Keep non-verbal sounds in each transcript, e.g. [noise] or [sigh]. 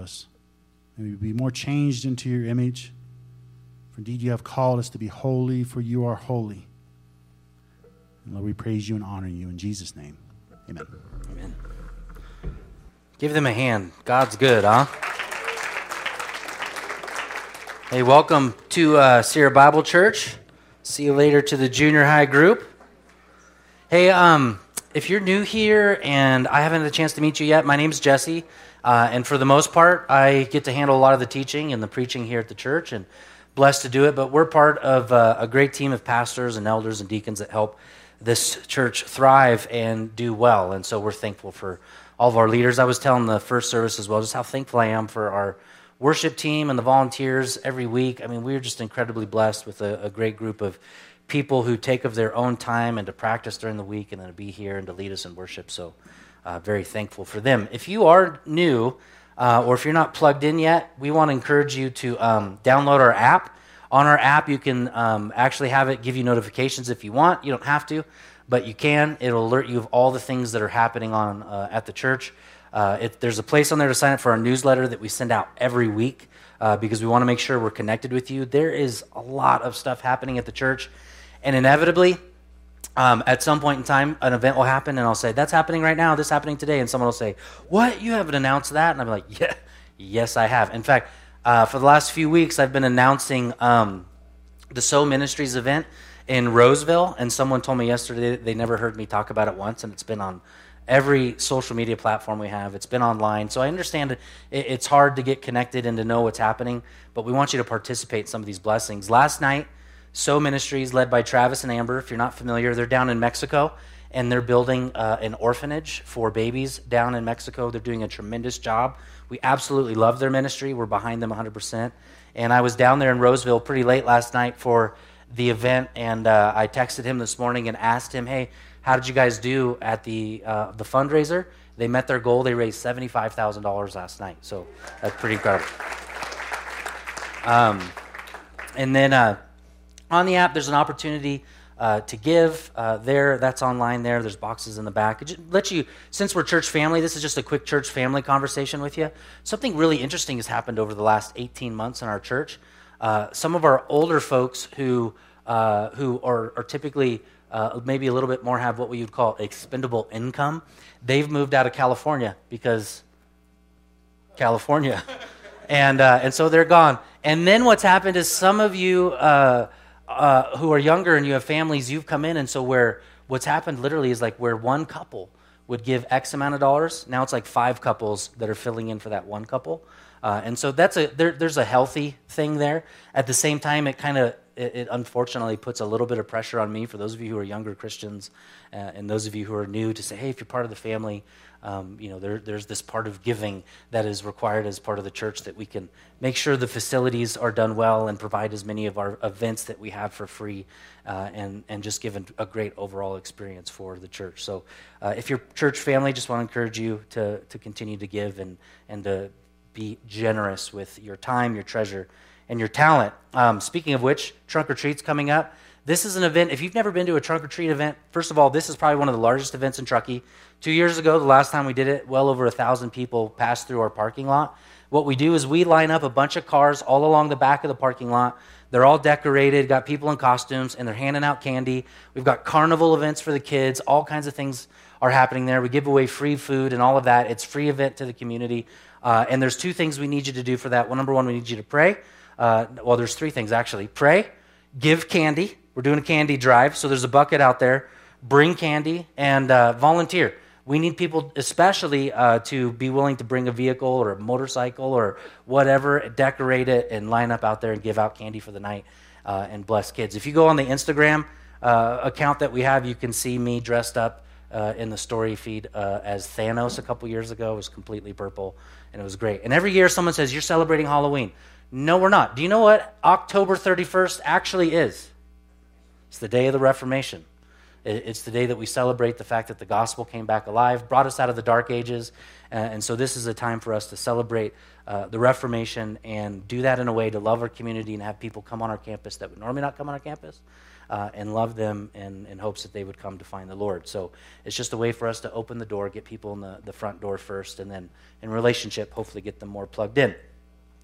us. May we be more changed into your image. For indeed, you have called us to be holy, for you are holy. And Lord, we praise you and honor you in Jesus' name. Amen. Amen. Give them a hand. God's good, huh? Hey, welcome to uh, Sierra Bible Church. See you later to the junior high group. Hey, um, if you're new here and I haven't had a chance to meet you yet, my name's Jesse. Uh, and for the most part, I get to handle a lot of the teaching and the preaching here at the church and blessed to do it. But we're part of uh, a great team of pastors and elders and deacons that help this church thrive and do well. And so we're thankful for all of our leaders. I was telling the first service as well just how thankful I am for our worship team and the volunteers every week. I mean, we're just incredibly blessed with a, a great group of people who take of their own time and to practice during the week and then to be here and to lead us in worship. So, uh, very thankful for them. If you are new uh, or if you're not plugged in yet, we want to encourage you to um, download our app. On our app, you can um, actually have it give you notifications if you want. You don't have to, but you can. It'll alert you of all the things that are happening on uh, at the church. Uh, it, there's a place on there to sign up for our newsletter that we send out every week uh, because we want to make sure we're connected with you. There is a lot of stuff happening at the church, and inevitably, um, at some point in time, an event will happen, and I'll say, That's happening right now, this happening today. And someone will say, What? You haven't announced that? And I'm like, Yeah, yes, I have. In fact, uh, for the last few weeks, I've been announcing um, the Sow Ministries event in Roseville, and someone told me yesterday they never heard me talk about it once, and it's been on every social media platform we have. It's been online. So I understand it, it's hard to get connected and to know what's happening, but we want you to participate in some of these blessings. Last night, Sow Ministries, led by Travis and Amber, if you're not familiar, they're down in Mexico and they're building uh, an orphanage for babies down in Mexico. They're doing a tremendous job. We absolutely love their ministry. We're behind them 100%. And I was down there in Roseville pretty late last night for the event, and uh, I texted him this morning and asked him, hey, how did you guys do at the uh, the fundraiser? They met their goal. They raised seventy five thousand dollars last night. So that's pretty incredible. Um, and then uh, on the app, there's an opportunity uh, to give uh, there. That's online there. There's boxes in the back. It lets you, since we're church family, this is just a quick church family conversation with you. Something really interesting has happened over the last 18 months in our church. Uh, some of our older folks who uh, who are, are typically uh, maybe a little bit more have what we would call expendable income. They've moved out of California because California. [laughs] and, uh, and so they're gone. And then what's happened is some of you uh, who are younger and you have families, you've come in. And so where what's happened literally is like where one couple would give X amount of dollars, now it's like five couples that are filling in for that one couple. Uh, and so that's a there, there's a healthy thing there. At the same time, it kind of it, it, unfortunately puts a little bit of pressure on me for those of you who are younger Christians uh, and those of you who are new to say, hey, if you're part of the family, um, you know, there, there's this part of giving that is required as part of the church that we can make sure the facilities are done well and provide as many of our events that we have for free uh, and, and just give a great overall experience for the church. So uh, if you're church family, just want to encourage you to, to continue to give and, and to be generous with your time, your treasure, and your talent. Um, speaking of which, trunk or treat's coming up. This is an event, if you've never been to a trunk or treat event, first of all, this is probably one of the largest events in Truckee. Two years ago, the last time we did it, well over a thousand people passed through our parking lot. What we do is we line up a bunch of cars all along the back of the parking lot. They're all decorated, got people in costumes, and they're handing out candy. We've got carnival events for the kids, all kinds of things are happening there. We give away free food and all of that. It's free event to the community. Uh, and there's two things we need you to do for that. Well, number one, we need you to pray. Uh, well, there's three things actually pray, give candy. We're doing a candy drive, so there's a bucket out there. Bring candy and uh, volunteer. We need people, especially, uh, to be willing to bring a vehicle or a motorcycle or whatever, decorate it, and line up out there and give out candy for the night uh, and bless kids. If you go on the Instagram uh, account that we have, you can see me dressed up uh, in the story feed uh, as Thanos a couple years ago. It was completely purple, and it was great. And every year, someone says, You're celebrating Halloween. No, we're not. Do you know what October 31st actually is? It's the day of the Reformation. It's the day that we celebrate the fact that the gospel came back alive, brought us out of the dark ages. And so this is a time for us to celebrate uh, the Reformation and do that in a way to love our community and have people come on our campus that would normally not come on our campus uh, and love them in, in hopes that they would come to find the Lord. So it's just a way for us to open the door, get people in the, the front door first, and then in relationship, hopefully get them more plugged in.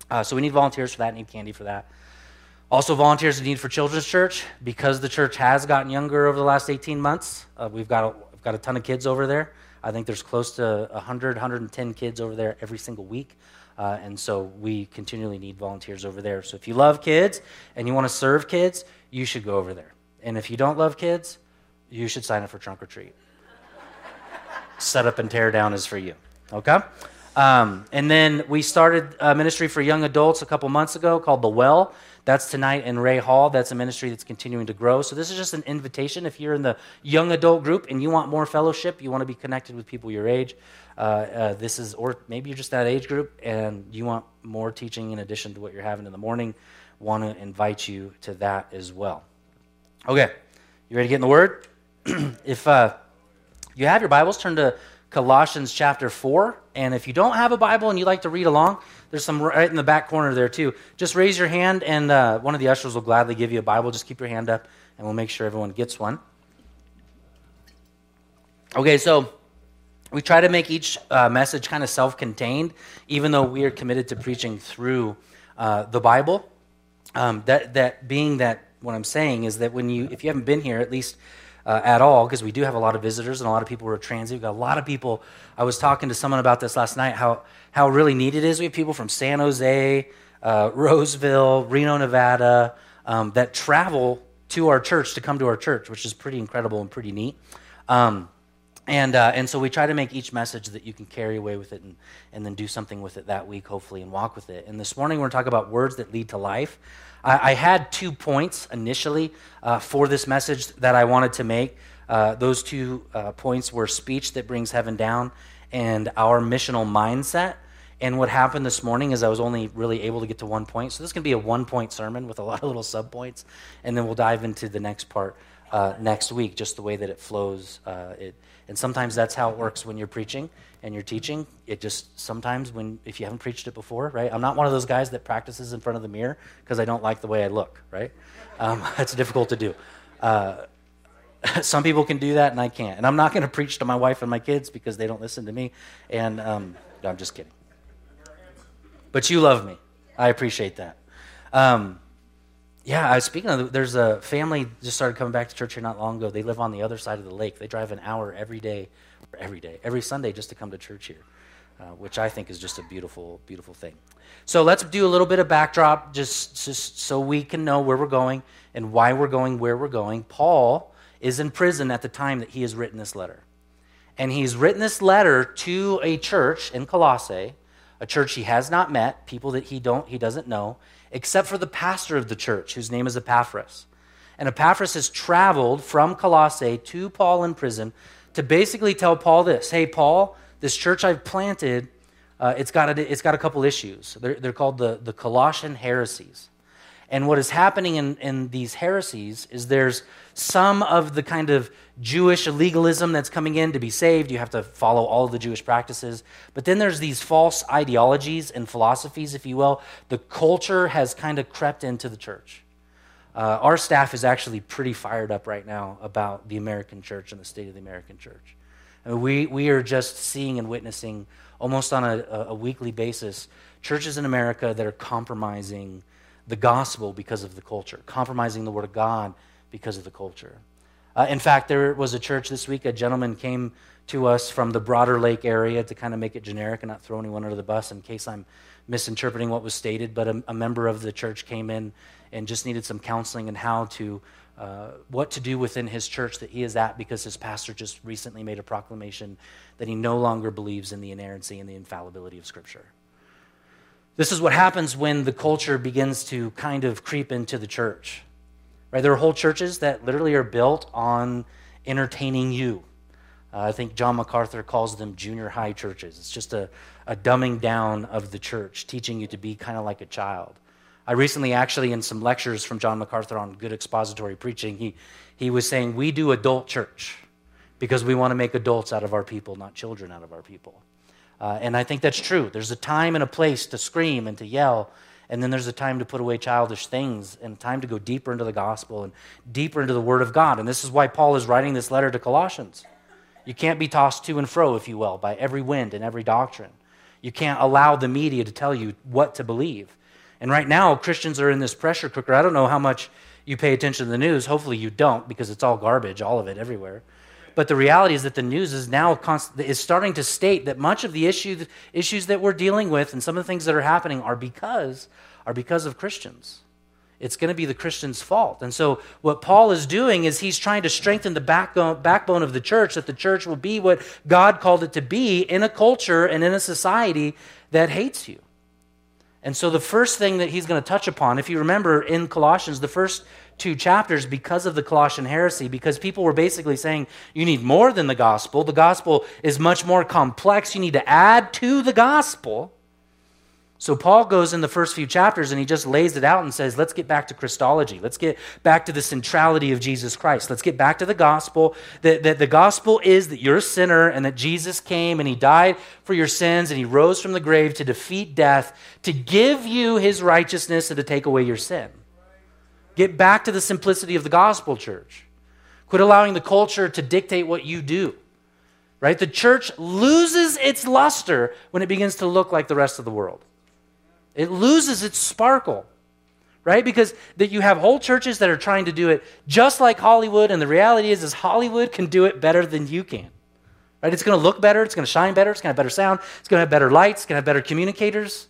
Uh, so we need volunteers for that, need candy for that. Also, volunteers need for Children's Church because the church has gotten younger over the last 18 months. Uh, we've got a, we've got a ton of kids over there. I think there's close to 100, 110 kids over there every single week. Uh, and so we continually need volunteers over there. So if you love kids and you want to serve kids, you should go over there. And if you don't love kids, you should sign up for Trunk or Treat. [laughs] Set up and tear down is for you. Okay? Um, and then we started a ministry for young adults a couple months ago called The Well. That's tonight in Ray Hall. That's a ministry that's continuing to grow. So this is just an invitation. If you're in the young adult group and you want more fellowship, you want to be connected with people your age, uh, uh, this is, or maybe you're just that age group and you want more teaching in addition to what you're having in the morning, want to invite you to that as well. Okay, you ready to get in the Word? [clears throat] if uh, you have your Bibles, turn to Colossians chapter 4. And if you don't have a Bible and you like to read along, there's some right in the back corner there too. Just raise your hand, and uh, one of the ushers will gladly give you a Bible. Just keep your hand up, and we'll make sure everyone gets one. Okay, so we try to make each uh, message kind of self contained, even though we are committed to preaching through uh, the Bible. Um, that, that being that what I'm saying is that when you, if you haven't been here, at least uh, at all, because we do have a lot of visitors and a lot of people who are transient. We've got a lot of people. I was talking to someone about this last night, how, how really neat it is. We have people from San Jose, uh, Roseville, Reno, Nevada, um, that travel to our church to come to our church, which is pretty incredible and pretty neat. Um, and, uh, and so we try to make each message that you can carry away with it and, and then do something with it that week, hopefully, and walk with it. And this morning we're going to talk about words that lead to life. I, I had two points initially uh, for this message that I wanted to make. Uh, those two uh, points were speech that brings heaven down and our missional mindset. And what happened this morning is I was only really able to get to one point. So this can be a one point sermon with a lot of little sub points. And then we'll dive into the next part uh, next week, just the way that it flows. Uh, it, and sometimes that's how it works when you're preaching and you're teaching. It just sometimes when if you haven't preached it before, right? I'm not one of those guys that practices in front of the mirror because I don't like the way I look, right? Um, [laughs] that's difficult to do. Uh, [laughs] some people can do that and I can't. And I'm not going to preach to my wife and my kids because they don't listen to me. And um, no, I'm just kidding. But you love me. I appreciate that. Um, yeah, I was speaking of, there's a family just started coming back to church here not long ago. They live on the other side of the lake. They drive an hour every day, every day, every Sunday just to come to church here, uh, which I think is just a beautiful, beautiful thing. So let's do a little bit of backdrop just, just so we can know where we're going and why we're going where we're going. Paul is in prison at the time that he has written this letter. And he's written this letter to a church in Colossae, a church he has not met, people that he don't he doesn't know except for the pastor of the church, whose name is Epaphras. And Epaphras has traveled from Colossae to Paul in prison to basically tell Paul this Hey, Paul, this church I've planted, uh, it's, got a, it's got a couple issues. They're, they're called the, the Colossian heresies. And what is happening in, in these heresies is there's some of the kind of Jewish legalism that's coming in to be saved. You have to follow all the Jewish practices. But then there's these false ideologies and philosophies, if you will. The culture has kind of crept into the church. Uh, our staff is actually pretty fired up right now about the American church and the state of the American church. I mean, we, we are just seeing and witnessing almost on a, a weekly basis churches in America that are compromising the gospel because of the culture, compromising the word of God because of the culture. Uh, in fact, there was a church this week, a gentleman came to us from the broader lake area to kind of make it generic and not throw anyone under the bus in case I'm misinterpreting what was stated, but a, a member of the church came in and just needed some counseling and how to uh, what to do within his church that he is at because his pastor just recently made a proclamation that he no longer believes in the inerrancy and the infallibility of Scripture. This is what happens when the culture begins to kind of creep into the church. Right? There are whole churches that literally are built on entertaining you. Uh, I think John MacArthur calls them junior high churches. It's just a, a dumbing down of the church, teaching you to be kind of like a child. I recently, actually, in some lectures from John MacArthur on good expository preaching, he, he was saying, We do adult church because we want to make adults out of our people, not children out of our people. Uh, and I think that's true. There's a time and a place to scream and to yell, and then there's a time to put away childish things and time to go deeper into the gospel and deeper into the Word of God. And this is why Paul is writing this letter to Colossians. You can't be tossed to and fro, if you will, by every wind and every doctrine. You can't allow the media to tell you what to believe. And right now, Christians are in this pressure cooker. I don't know how much you pay attention to the news. Hopefully, you don't because it's all garbage, all of it, everywhere. But the reality is that the news is now const- is starting to state that much of the issue, issues that we're dealing with and some of the things that are happening are because are because of Christians. It's going to be the Christian's fault. And so, what Paul is doing is he's trying to strengthen the backbone, backbone of the church, that the church will be what God called it to be in a culture and in a society that hates you. And so, the first thing that he's going to touch upon, if you remember in Colossians, the first two chapters, because of the Colossian heresy, because people were basically saying, you need more than the gospel. The gospel is much more complex. You need to add to the gospel. So Paul goes in the first few chapters and he just lays it out and says, let's get back to Christology. Let's get back to the centrality of Jesus Christ. Let's get back to the gospel. That, that the gospel is that you're a sinner and that Jesus came and he died for your sins and he rose from the grave to defeat death, to give you his righteousness and to take away your sin. Get back to the simplicity of the gospel, church. Quit allowing the culture to dictate what you do. Right? The church loses its luster when it begins to look like the rest of the world. It loses its sparkle, right? Because that you have whole churches that are trying to do it just like Hollywood, and the reality is, is Hollywood can do it better than you can. Right? It's going to look better, it's going to shine better, it's going to have better sound, it's going to have better lights, it's going to have better communicators,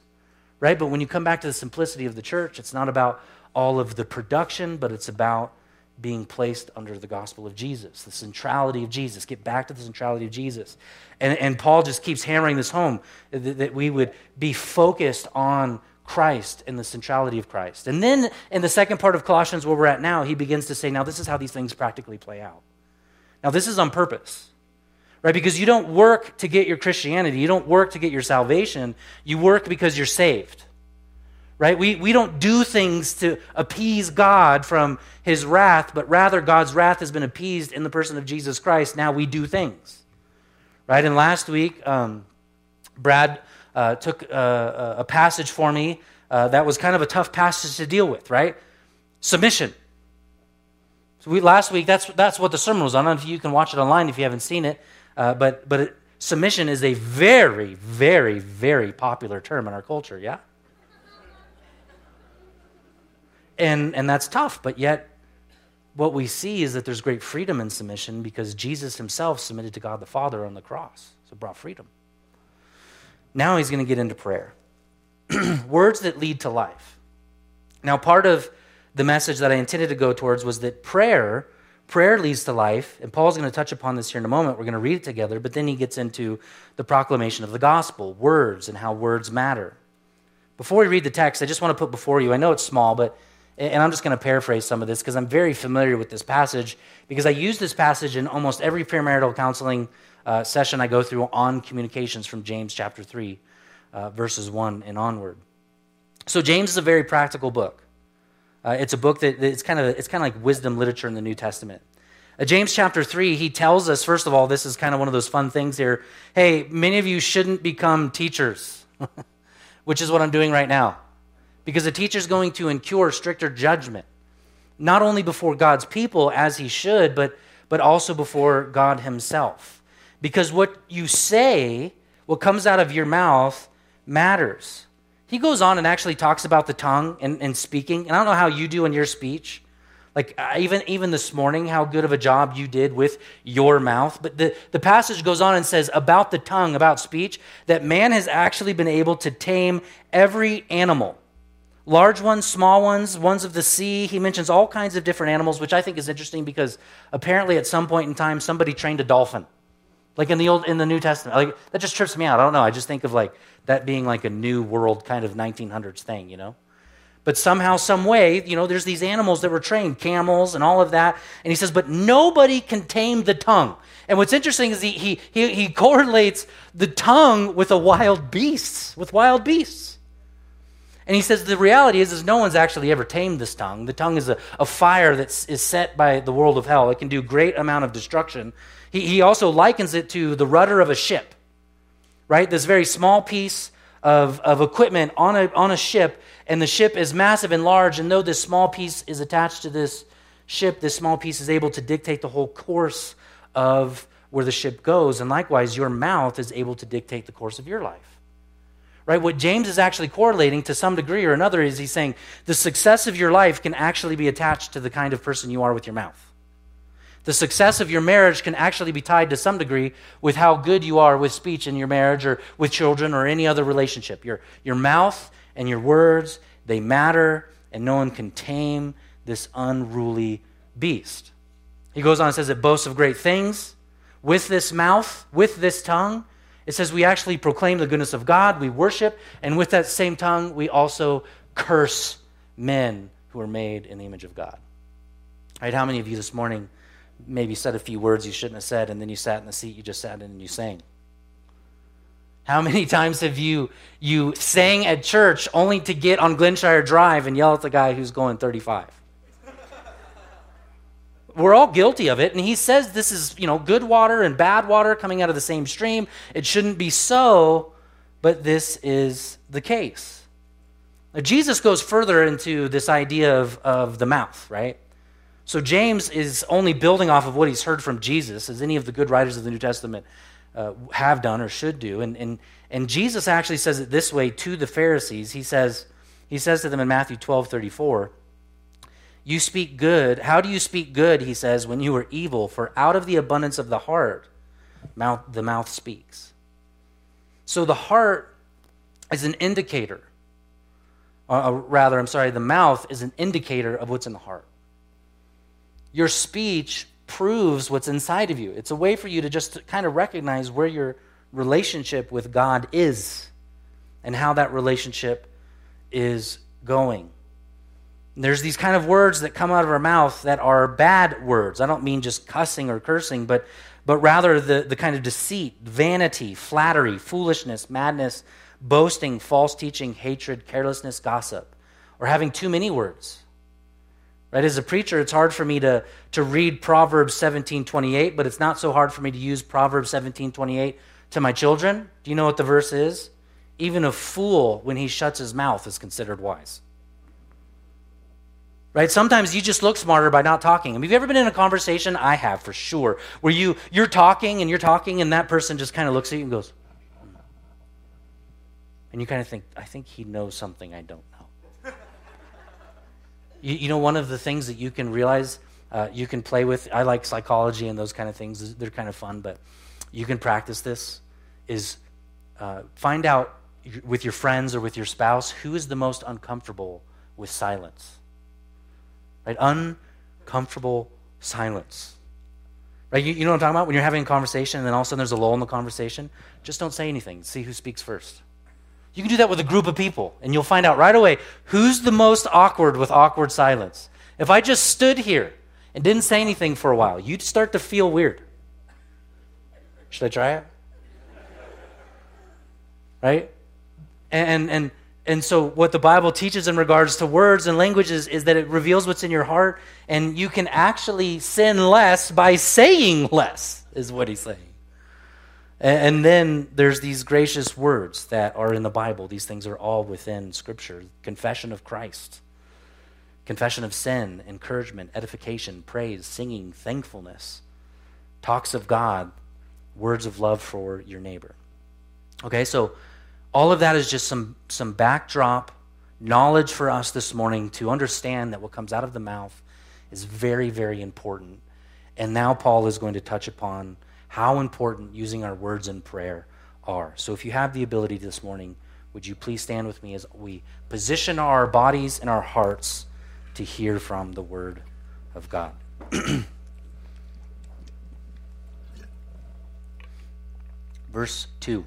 right? But when you come back to the simplicity of the church, it's not about all of the production, but it's about being placed under the gospel of Jesus, the centrality of Jesus. Get back to the centrality of Jesus. And, and Paul just keeps hammering this home that, that we would be focused on Christ and the centrality of Christ. And then in the second part of Colossians, where we're at now, he begins to say, now this is how these things practically play out. Now, this is on purpose, right? Because you don't work to get your Christianity, you don't work to get your salvation, you work because you're saved right? We, we don't do things to appease God from his wrath, but rather God's wrath has been appeased in the person of Jesus Christ. Now we do things, right? And last week, um, Brad uh, took uh, a passage for me uh, that was kind of a tough passage to deal with, right? Submission. So we, last week, that's, that's what the sermon was on. I don't know if you can watch it online if you haven't seen it, uh, but, but it, submission is a very, very, very popular term in our culture, yeah? And, and that's tough, but yet what we see is that there's great freedom in submission because Jesus himself submitted to God the Father on the cross. So it brought freedom. Now he's going to get into prayer. [clears throat] Words that lead to life. Now, part of the message that I intended to go towards was that prayer, prayer leads to life, and Paul's going to touch upon this here in a moment. We're going to read it together, but then he gets into the proclamation of the gospel, words, and how words matter. Before we read the text, I just want to put before you, I know it's small, but and I'm just going to paraphrase some of this because I'm very familiar with this passage because I use this passage in almost every premarital counseling uh, session I go through on communications from James chapter 3, uh, verses 1 and onward. So, James is a very practical book. Uh, it's a book that it's kind of it's kind of like wisdom literature in the New Testament. Uh, James chapter 3, he tells us, first of all, this is kind of one of those fun things here. Hey, many of you shouldn't become teachers, [laughs] which is what I'm doing right now because the teacher is going to incur stricter judgment, not only before God's people as he should, but, but also before God himself. Because what you say, what comes out of your mouth, matters. He goes on and actually talks about the tongue and, and speaking. And I don't know how you do in your speech. Like uh, even, even this morning, how good of a job you did with your mouth. But the, the passage goes on and says about the tongue, about speech, that man has actually been able to tame every animal large ones, small ones, ones of the sea. He mentions all kinds of different animals, which I think is interesting because apparently at some point in time somebody trained a dolphin. Like in the old in the New Testament. Like that just trips me out. I don't know. I just think of like that being like a new world kind of 1900s thing, you know? But somehow, some way, you know, there's these animals that were trained, camels and all of that. And he says, but nobody can tame the tongue. And what's interesting is he, he, he, he [laughs] correlates the tongue with a wild beasts, with wild beasts. And he says the reality is, is no one's actually ever tamed this tongue. The tongue is a, a fire that is set by the world of hell. It can do great amount of destruction. He, he also likens it to the rudder of a ship, right? This very small piece of, of equipment on a, on a ship, and the ship is massive and large. And though this small piece is attached to this ship, this small piece is able to dictate the whole course of where the ship goes. And likewise, your mouth is able to dictate the course of your life right? What James is actually correlating to some degree or another is he's saying the success of your life can actually be attached to the kind of person you are with your mouth. The success of your marriage can actually be tied to some degree with how good you are with speech in your marriage or with children or any other relationship. Your, your mouth and your words, they matter, and no one can tame this unruly beast. He goes on and says it boasts of great things. With this mouth, with this tongue, it says we actually proclaim the goodness of God, we worship, and with that same tongue, we also curse men who are made in the image of God. Right? How many of you this morning maybe said a few words you shouldn't have said, and then you sat in the seat you just sat in and you sang? How many times have you you sang at church only to get on Glenshire Drive and yell at the guy who's going 35? We're all guilty of it. And he says this is, you know, good water and bad water coming out of the same stream. It shouldn't be so, but this is the case. Now, Jesus goes further into this idea of, of the mouth, right? So James is only building off of what he's heard from Jesus, as any of the good writers of the New Testament uh, have done or should do. And, and, and Jesus actually says it this way to the Pharisees. He says, he says to them in Matthew 12 34, you speak good. How do you speak good, he says, when you are evil? For out of the abundance of the heart, mouth, the mouth speaks. So the heart is an indicator. Uh, uh, rather, I'm sorry, the mouth is an indicator of what's in the heart. Your speech proves what's inside of you. It's a way for you to just kind of recognize where your relationship with God is and how that relationship is going. There's these kind of words that come out of our mouth that are bad words. I don't mean just cussing or cursing, but, but rather the, the kind of deceit, vanity, flattery, foolishness, madness, boasting, false teaching, hatred, carelessness, gossip, or having too many words. Right? As a preacher, it's hard for me to, to read Proverbs 17:28, but it's not so hard for me to use Proverbs 17:28 to my children. Do you know what the verse is? Even a fool, when he shuts his mouth, is considered wise right? Sometimes you just look smarter by not talking. Have you ever been in a conversation i have for sure where you you're talking and you're talking and that person just kind of looks at you and goes and you kind of think i think he knows something i don't know. [laughs] You, you, know one of the things that you can realize uh, you can play with i like psychology and those kind of things they're kind of fun but you can practice this is uh, find out with your friends or with your spouse who is the most uncomfortable with silence right? Uncomfortable silence. Right? You, you know what I'm talking about? When you're having a conversation and then all of a sudden there's a lull in the conversation, just don't say anything. See who speaks first. You can do that with a group of people, and you'll find out right away who's the most awkward with awkward silence. If I just stood here and didn't say anything for a while, you'd start to feel weird. Should I try it? Right? And, and, and so, what the Bible teaches in regards to words and languages is that it reveals what's in your heart, and you can actually sin less by saying less, is what he's saying. And then there's these gracious words that are in the Bible. These things are all within Scripture confession of Christ, confession of sin, encouragement, edification, praise, singing, thankfulness, talks of God, words of love for your neighbor. Okay, so all of that is just some, some backdrop knowledge for us this morning to understand that what comes out of the mouth is very, very important. And now Paul is going to touch upon how important using our words in prayer are. So if you have the ability this morning, would you please stand with me as we position our bodies and our hearts to hear from the Word of God? [clears throat] Verse 2.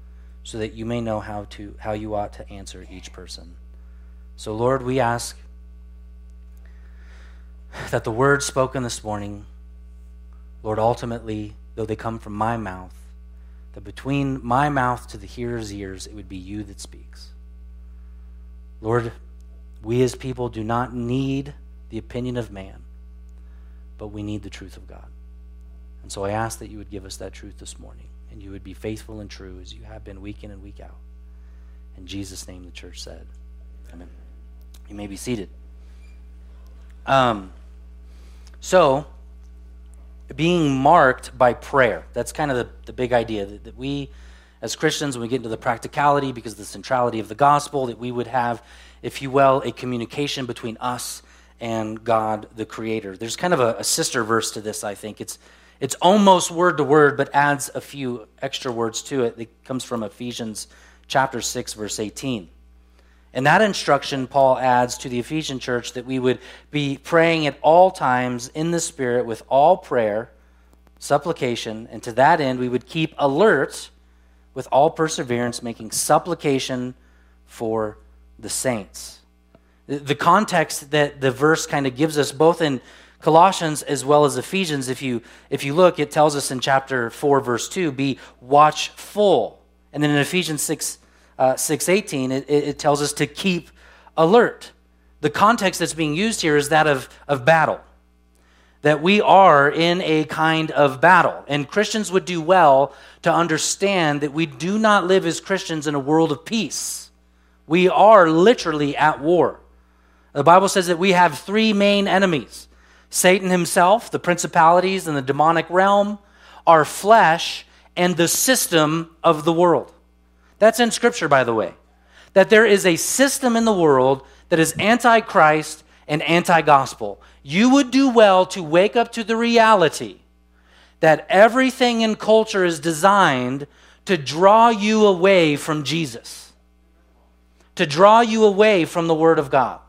so that you may know how to how you ought to answer each person. So Lord, we ask that the words spoken this morning, Lord, ultimately, though they come from my mouth, that between my mouth to the hearer's ears, it would be you that speaks. Lord, we as people do not need the opinion of man, but we need the truth of God. And so I ask that you would give us that truth this morning, and you would be faithful and true as you have been week in and week out. In Jesus' name, the church said, Amen. You may be seated. Um, so, being marked by prayer, that's kind of the, the big idea that, that we as Christians, when we get into the practicality, because of the centrality of the gospel, that we would have, if you will, a communication between us and God, the Creator. There's kind of a, a sister verse to this, I think. It's, it's almost word to word, but adds a few extra words to it. It comes from Ephesians chapter 6, verse 18. And that instruction, Paul adds to the Ephesian church that we would be praying at all times in the Spirit with all prayer, supplication, and to that end we would keep alert with all perseverance, making supplication for the saints. The context that the verse kind of gives us, both in Colossians as well as Ephesians, if you, if you look, it tells us in chapter 4, verse 2, be watchful. And then in Ephesians 6, uh, 6.18, it, it tells us to keep alert. The context that's being used here is that of, of battle that we are in a kind of battle. And Christians would do well to understand that we do not live as Christians in a world of peace. We are literally at war. The Bible says that we have three main enemies Satan himself, the principalities and the demonic realm, our flesh, and the system of the world. That's in Scripture, by the way. That there is a system in the world that is anti Christ and anti gospel you would do well to wake up to the reality that everything in culture is designed to draw you away from Jesus, to draw you away from the Word of God.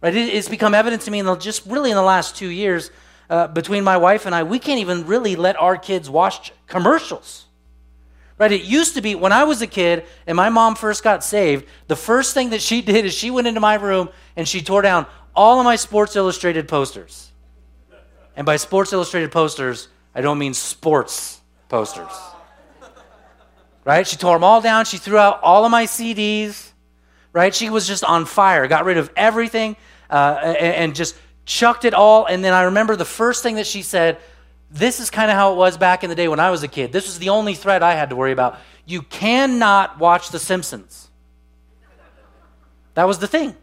Right? It's become evident to me in the, just really in the last two years uh, between my wife and I, we can't even really let our kids watch commercials. Right? It used to be when I was a kid and my mom first got saved, the first thing that she [laughs] did is she went into my room and she tore down all of my Sports Illustrated posters. And by Sports Illustrated posters, I don't mean sports posters. Right? She tore them all down. She threw out all of my CDs. Right? She was just on fire, got rid of everything, uh, and, just chucked it all. And then I remember the first thing that she said this is kind of how it was back in the day when I was a kid. This was the only threat I had to worry about. You cannot watch The Simpsons. That was the thing.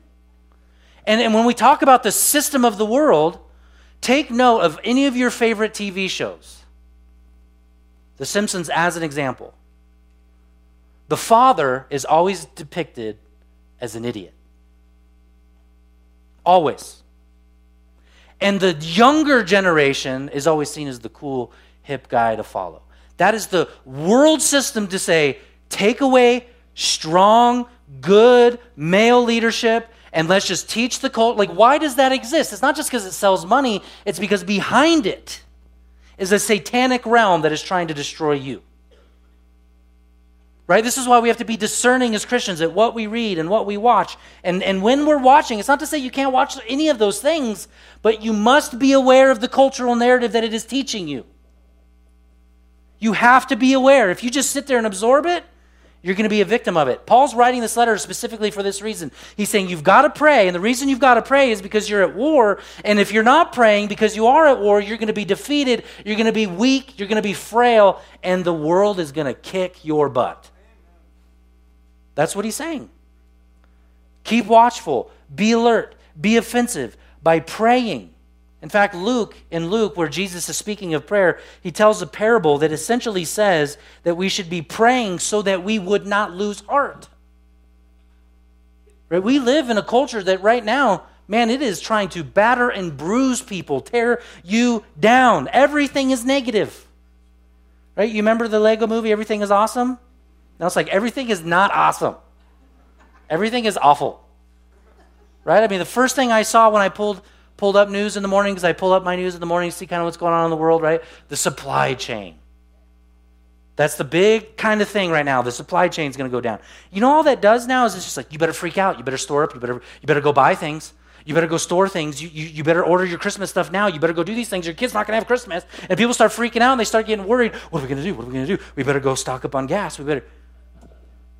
And, and when we talk about the system of the world, take note of any of your favorite TV shows. The Simpsons, as an example. The father is always depicted as an idiot. Always. And the younger generation is always seen as the cool, hip guy to follow. That is the world system to say take away strong, good male leadership and let's just teach the cult. Like, why does that exist? It's not just because it sells money, it's because behind it is a satanic realm that is trying to destroy you. Right? This is why we have to be discerning as Christians at what we read and what we watch. And, and when we're watching, it's not to say you can't watch any of those things, but you must be aware of the cultural narrative that it is teaching you. You have to be aware. If you just sit there and absorb it, you're going to be a victim of it. Paul's writing this letter specifically for this reason. He's saying you've got to pray, and the reason you've got to pray is because you're at war. And if you're not praying because you are at war, you're going to be defeated, you're going to be weak, you're going to be frail, and the world is going to kick your butt. That's what he's saying. Keep watchful, be alert, be offensive by praying. In fact, Luke, in Luke, where Jesus is speaking of prayer, he tells a parable that essentially says that we should be praying so that we would not lose heart. Right? We live in a culture that right now, man, it is trying to batter and bruise people, tear you down. Everything is negative. Right? You remember the Lego movie, Everything is Awesome? Now it's like everything is not awesome. Everything is awful. Right? I mean, the first thing I saw when I pulled pulled up news in the morning, because I pull up my news in the morning to see kind of what's going on in the world, right? The supply chain. That's the big kind of thing right now. The supply chain is going to go down. You know all that does now is it's just like you better freak out. You better store up. You better you better go buy things. You better go store things. You, you, you better order your Christmas stuff now. You better go do these things. Your kid's not going to have Christmas. And people start freaking out and they start getting worried. What are we going to do? What are we going to do? We better go stock up on gas. We better.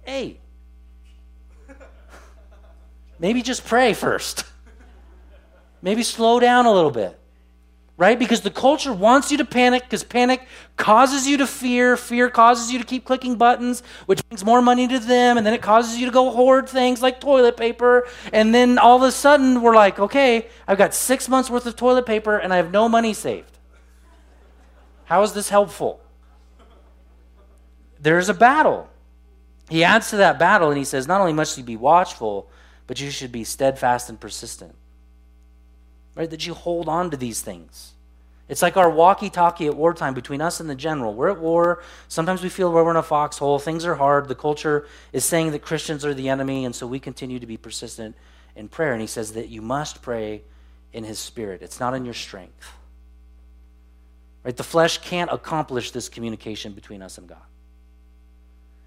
Hey. Maybe just pray first. Maybe slow down a little bit right? Because the culture wants you to panic because panic causes you to fear. Fear causes you to keep clicking buttons, which brings more money to them. And then it causes you to go hoard things like toilet paper. And then all of a sudden, we're like, okay, I've got six months worth of toilet paper and I have no money saved. How is this helpful? There's a battle. He adds to that battle and he says, not only must you be watchful, but you should be steadfast and persistent right? That you hold on to these things. It's like our walkie talkie at wartime between us and the general. We're at war. Sometimes we feel we're in a foxhole. Things are hard. The culture is saying that Christians are the enemy, and so we continue to be persistent in prayer. And he says that you must pray in his spirit, it's not in your strength. Right? The flesh can't accomplish this communication between us and God.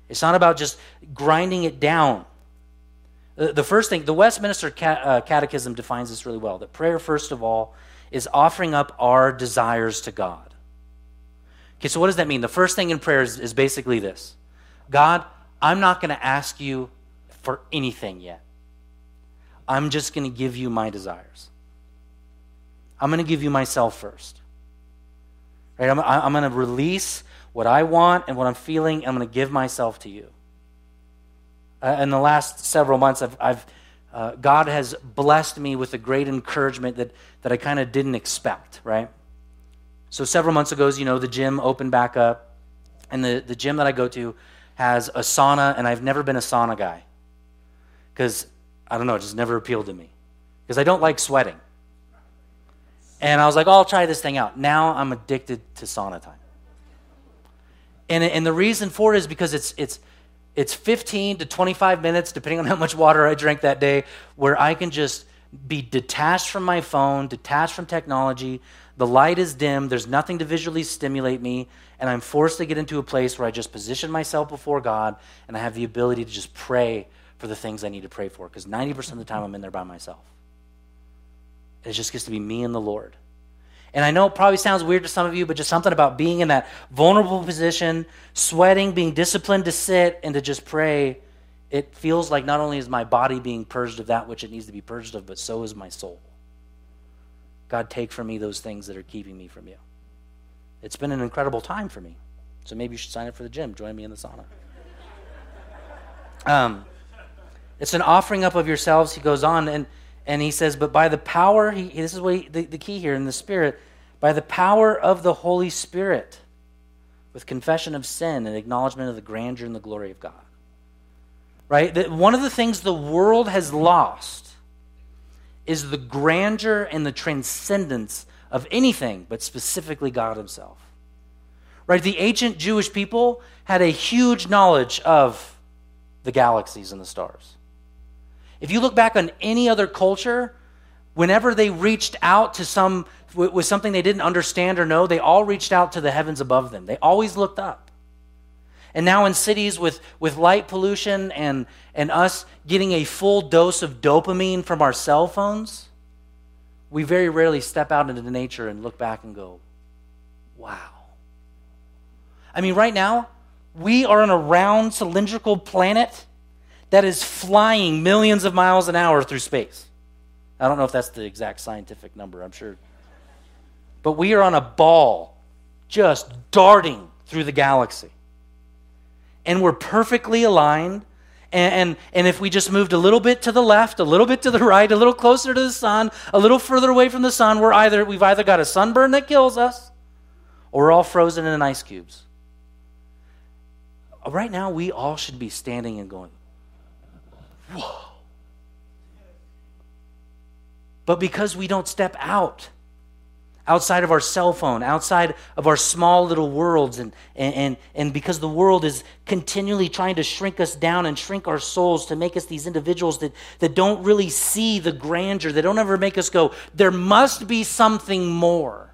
It's not about just grinding it down the first thing, the Westminster uh, Catechism defines this really well that prayer, first of all, is offering up our desires to God. Okay, so what does that mean? The first thing in prayer is, is basically this God, I'm not going to ask you for anything yet. I'm just going to give you my desires. I'm going to give you myself first. Right? I'm, I'm going to release what I want and what I'm feeling. I'm going to give myself to you uh, in the last several months, I've, I've uh, God has blessed me with a great encouragement that, that I kind of didn't expect, right? So, several months ago, as you know, the gym opened back up, and the, the gym that I go to has a sauna, and I've never been a sauna guy because I don't know, it just never appealed to me because I don't like sweating. And I was like, oh, I'll try this thing out. Now I'm addicted to sauna time. And, and the reason for it is because it's, it's, it's 15 to 25 minutes, depending on how much water I drank that day, where I can just be detached from my phone, detached from technology. The light is dim, there's nothing to visually stimulate me, and I'm forced to get into a place where I just position myself before God and I have the ability to just pray for the things I need to pray for because 90% of the time I'm in there by myself. It just gets to be me and the Lord. And I know it probably sounds weird to some of you, but just something about being in that vulnerable position, sweating, being disciplined to sit and to just pray, it feels like not only is my body being purged of that which it needs to be purged of, but so is my soul. God, take from me those things that are keeping me from you. It's been an incredible time for me. So maybe you should sign up for the gym. Join me in the sauna. Um, it's an offering up of yourselves, he goes on. And and he says, But by the power, he, this is what he, the, the key here in the Spirit, by the power of the Holy Spirit, with confession of sin and acknowledgement of the grandeur and the glory of God. Right? That one of the things the world has lost is the grandeur and the transcendence of anything, but specifically God Himself. Right? The ancient Jewish people had a huge knowledge of the galaxies and the stars. If you look back on any other culture, whenever they reached out to some with something they didn't understand or know, they all reached out to the heavens above them. They always looked up. And now in cities with, with light pollution and, and us getting a full dose of dopamine from our cell phones, we very rarely step out into nature and look back and go, wow. I mean, right now, we are on a round cylindrical planet that is flying millions of miles an hour through space. I don't know if that's the exact scientific number, I'm sure. But we are on a ball just darting through the galaxy. And we're perfectly aligned. And, and, and, if we just moved a little bit to the left, a little bit to the right, a little closer to the sun, a little further away from the sun, we're either, we've either got a sunburn that kills us or we're all frozen in ice cubes. Uh, right now, we all should be standing and going, Whoa. But because we don't step out, outside of our cell phone, outside of our small little worlds. And, and, and, because the world is continually trying to shrink us down and shrink our souls to make us these individuals that, that don't really see the grandeur, that don't ever make us go, there must be something more.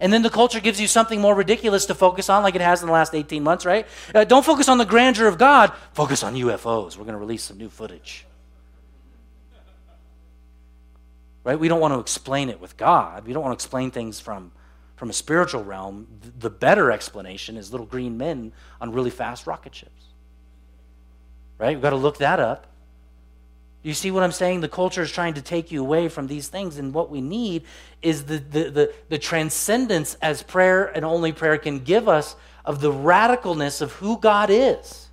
And then the culture gives you something more ridiculous to focus on, like it has in the last 18 months, right? Uh, don't focus on the grandeur of God, focus on UFOs. We're going to release some new footage. Right? We don't want to explain it with God. We don't want to explain things from, from a spiritual realm. The better explanation is little green men on really fast rocket ships. Right? We've got to look that up. You see what I'm saying? The culture is trying to take you away from these things, and what we need is the, the, the, the, transcendence as prayer and only prayer can give us of the radicalness of who God is.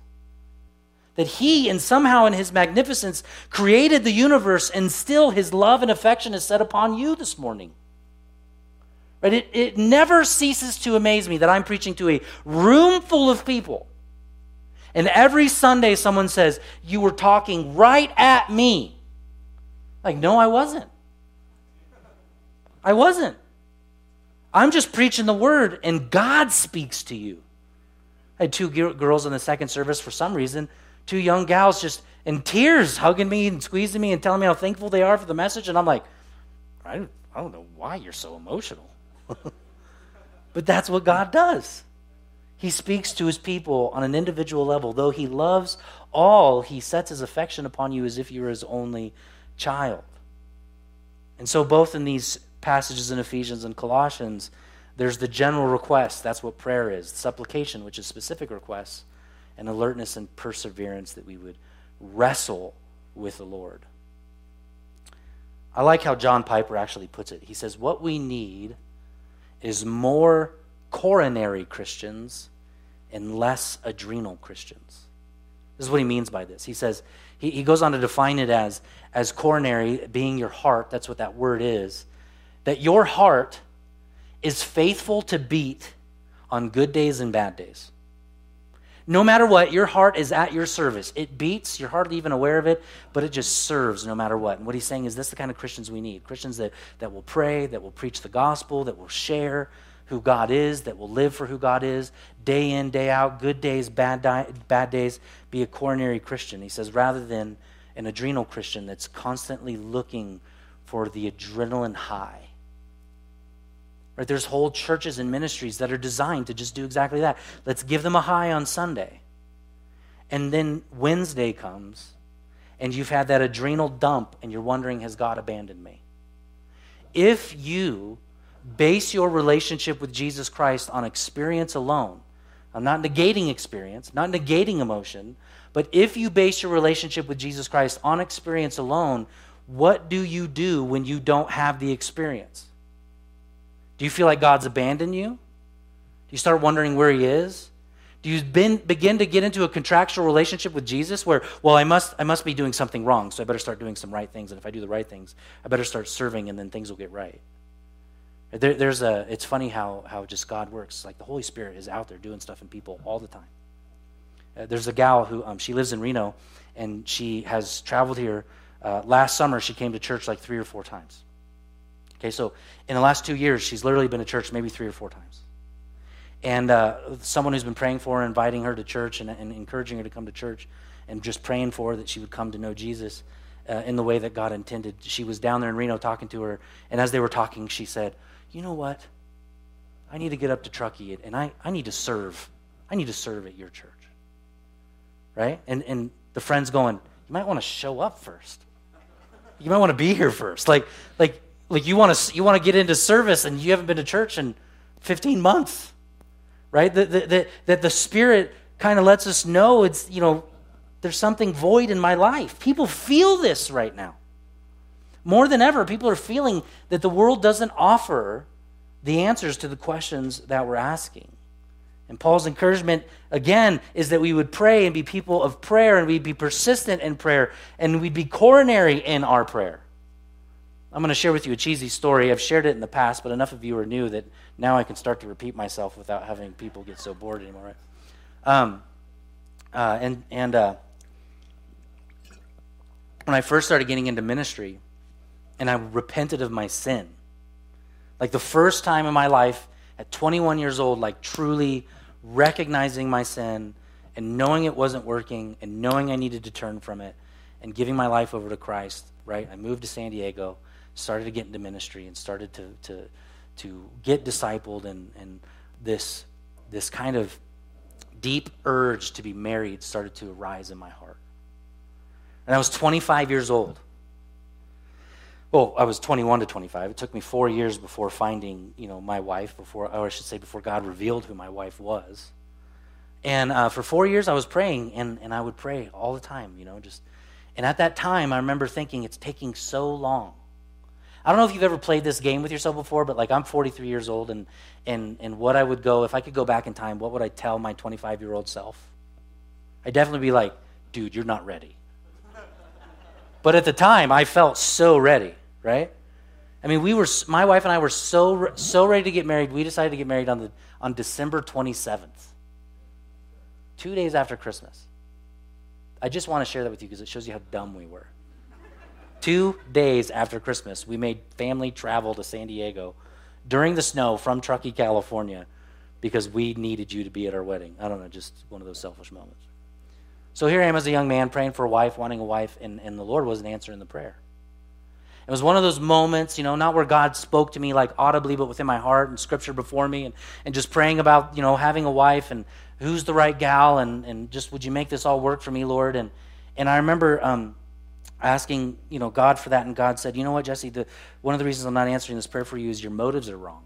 That he and somehow in his magnificence created the universe and still his love and affection is set upon you this morning. Right? It, it never ceases to amaze me that i'm preaching to a room full of people and every sunday someone says you were talking right at me like no i wasn't i wasn't i'm just preaching the word and god speaks to you I had two girls in the second service for some reason two young gals just in tears hugging me and squeezing me and telling me how thankful they are for the message. And I'm like, I don't, know why you're so emotional. [laughs] but that's what God does. He speaks to his people on an individual level. Though he loves all, he sets his affection upon you as if you were his only child. And so, both in these passages in Ephesians and Colossians, there's the general request. That's what prayer is. Supplication, which is specific requests and alertness and perseverance that we would wrestle with the Lord. I like how John Piper actually puts it. He says, What we need is more coronary Christians and less adrenal Christians. This is what he means by this. He says, he, he goes on to define it as, as coronary being your heart, that's what that word is, that your heart is faithful to beat on good days and bad days. No matter what, your heart is at your service. It beats, you're hardly even aware of it, but it just serves no matter what. And what he's saying is this is the kind of Christians we need Christians that, that will pray, that will preach the gospel, that will share who God is, that will live for who God is, day in, day out, good days, bad, di- bad days, be a coronary Christian. He says, rather than an adrenal Christian that's constantly looking for the adrenaline high Right? There's whole churches and ministries that are designed to just do exactly that. Let's give them a high on Sunday. And then Wednesday comes, and you've had that adrenal dump, and you're wondering, has God abandoned me? If you base your relationship with Jesus Christ on experience alone, I'm not negating experience, not negating emotion, but if you base your relationship with Jesus Christ on experience alone, what do you do when you don't have the experience? Do you feel like God's abandoned you? Do you start wondering where He is? Do you been, begin to get into a contractual relationship with Jesus where, well, I must, I must be doing something wrong, so I better start doing some right things. And if I do the right things, I better start serving, and then things will get right. There, there's a, it's funny how, how just God works. Like the Holy Spirit is out there doing stuff in people all the time. Uh, there's a gal who, um, she lives in Reno, and she has traveled here. Uh, last summer, she came to church like three or four times. Okay, so in the last two years, she's literally been to church maybe three or four times. And uh, someone who's been praying for her, inviting her to church, and, and, encouraging her to come to church, and just praying for her that she would come to know Jesus uh, in the way that God intended. She was down there in Reno talking to her, and as they were talking, she said, You know what? I need to get up to Truckee, and I, I need to serve. I need to serve at your church. Right? And, and the friend's going, You might want to show up first. You might want to be here first. Like, like like you want to you want to get into service and you haven't been to church in 15 months right that the, the, that the spirit kind of lets us know it's you know there's something void in my life people feel this right now more than ever people are feeling that the world doesn't offer the answers to the questions that we're asking and paul's encouragement again is that we would pray and be people of prayer and we'd be persistent in prayer and we'd be coronary in our prayer I'm going to share with you a cheesy story. I've shared it in the past, but enough of you are new that now I can start to repeat myself without having people get so bored anymore. Right? Um, uh, and and uh, when I first started getting into ministry, and I repented of my sin, Like the first time in my life at 21 years old, like truly recognizing my sin and knowing it wasn't working and knowing I needed to turn from it and giving my life over to Christ, right? I moved to San Diego, started to get into ministry and started to, to, to get discipled and, and this, this kind of deep urge to be married started to arise in my heart. And I was 25 years old. Well, I was 21 to 25. It took me four years before finding, you know, my wife, before, or I should say, before God revealed who my wife was. And uh, for four years, I was praying, and, and I would pray all the time, you know, just. And at that time, I remember thinking, it's taking so long. I don't know if you've ever played this game with yourself before, but like I'm 43 years old, and, and, and what I would go, if I could go back in time, what would I tell my 25 year old self? I'd definitely be like, dude, you're not ready. But at the time, I felt so ready, right? I mean, we were, my wife and I were so, so ready to get married. We decided to get married on, the, on December 27th, two days after Christmas. I just want to share that with you because it shows you how dumb we were. Two days after Christmas, we made family travel to San Diego during the snow from Truckee, California, because we needed you to be at our wedding. I don't know, just one of those selfish moments. So here I am as a young man praying for a wife, wanting a wife, and, and the Lord wasn't answering the prayer. It was one of those moments, you know, not where God spoke to me like audibly, but within my heart and scripture before me and, and just praying about, you know, having a wife and who's the right gal and, and just would you make this all work for me, Lord? And, and I remember um, asking, you know, God for that, and God said, you know what, Jesse, the, one of the reasons I'm not answering this prayer for you is your motives are wrong.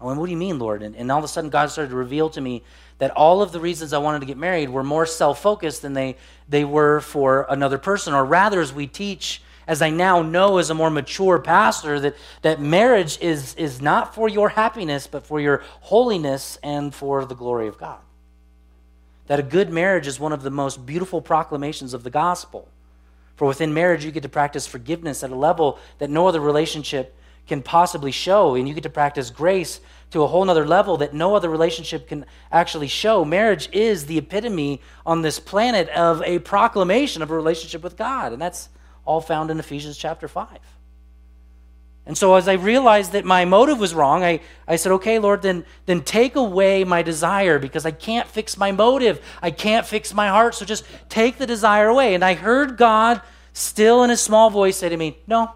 I went, what do you mean, Lord? And, and all of a sudden, God started to reveal to me that all of the reasons I wanted to get married were more self focused than they, they were for another person. Or rather, as we teach, as I now know as a more mature pastor, that, that marriage is, is not for your happiness, but for your holiness and for the glory of God. That a good marriage is one of the most beautiful proclamations of the gospel. For within marriage, you get to practice forgiveness at a level that no other relationship can possibly show. And you get to practice grace to a whole nother level that no other relationship can actually show. Marriage is the epitome on this planet of a proclamation of a relationship with God. And that's all found in Ephesians chapter 5. And so as I realized that my motive was wrong, I, I said, okay, Lord, then, then take away my desire because I can't fix my motive. I can't fix my heart. So just take the desire away. And I heard God still in a small voice say to me, no,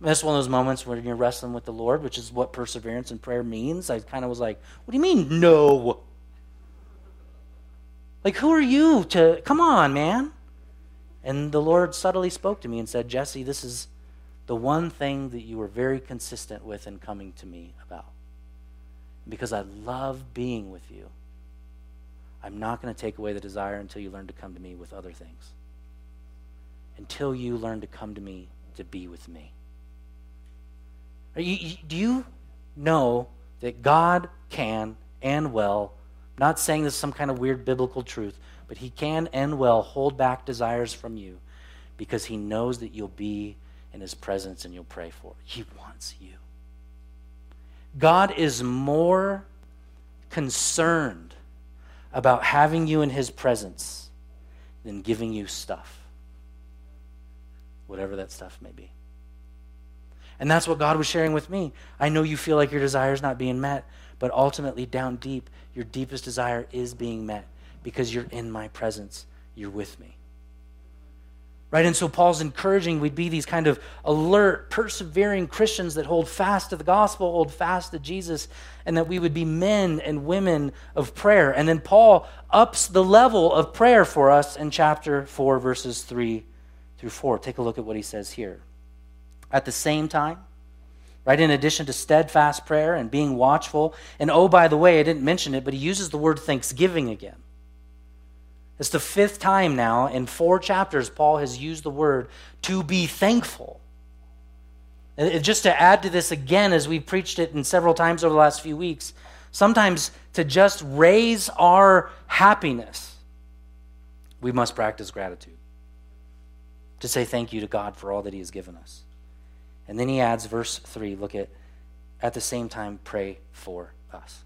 that's one of those moments when you're wrestling with the Lord, which is what perseverance and prayer means. I kind of was like, what do you mean, no? Like, who are you to, come on, man. And the Lord subtly spoke to me and said, Jesse, this is the one thing that you were very consistent with in coming to me about. Because I love being with you, I'm not going to take away the desire until you learn to come to me with other things. Until you learn to come to me to be with me. You, do you know that God can and will, not saying this is some kind of weird biblical truth, but He can and will hold back desires from you because He knows that you'll be in His presence and you'll pray for it. He wants you. God is more concerned about having you in His presence than giving you stuff, whatever that stuff may be. And that's what God was sharing with me. I know you feel like your desire is not being met, but ultimately, down deep, your deepest desire is being met because you're in my presence. You're with me. Right? And so Paul's encouraging we'd be these kind of alert, persevering Christians that hold fast to the gospel, hold fast to Jesus, and that we would be men and women of prayer. And then Paul ups the level of prayer for us in chapter 4, verses 3 through 4. Take a look at what he says here. At the same time, right, in addition to steadfast prayer and being watchful, and oh, by the way, I didn't mention it, but he uses the word thanksgiving again. It's the fifth time now in four chapters Paul has used the word to be thankful. And just to add to this again, as we've preached it in several times over the last few weeks, sometimes to just raise our happiness, we must practice gratitude. To say thank you to God for all that He has given us. And then he adds verse 3 look at, at the same time, pray for us.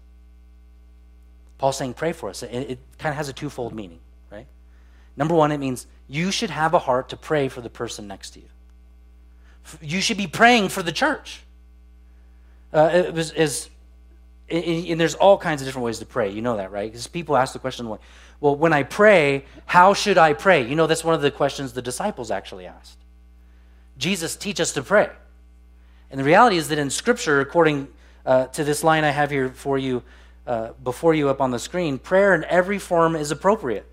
Paul's saying, pray for us. It, it kind of has a twofold meaning, right? Number one, it means you should have a heart to pray for the person next to you. You should be praying for the church. Uh, it was as and there's all kinds of different ways to pray. You know that, right? Because people ask the question, well, when I pray, how should I pray? You know, that's one of the questions the disciples actually asked. Jesus, teach us to pray. And the reality is that in Scripture, according uh, to this line I have here for you, uh, before you up on the screen, prayer in every form is appropriate.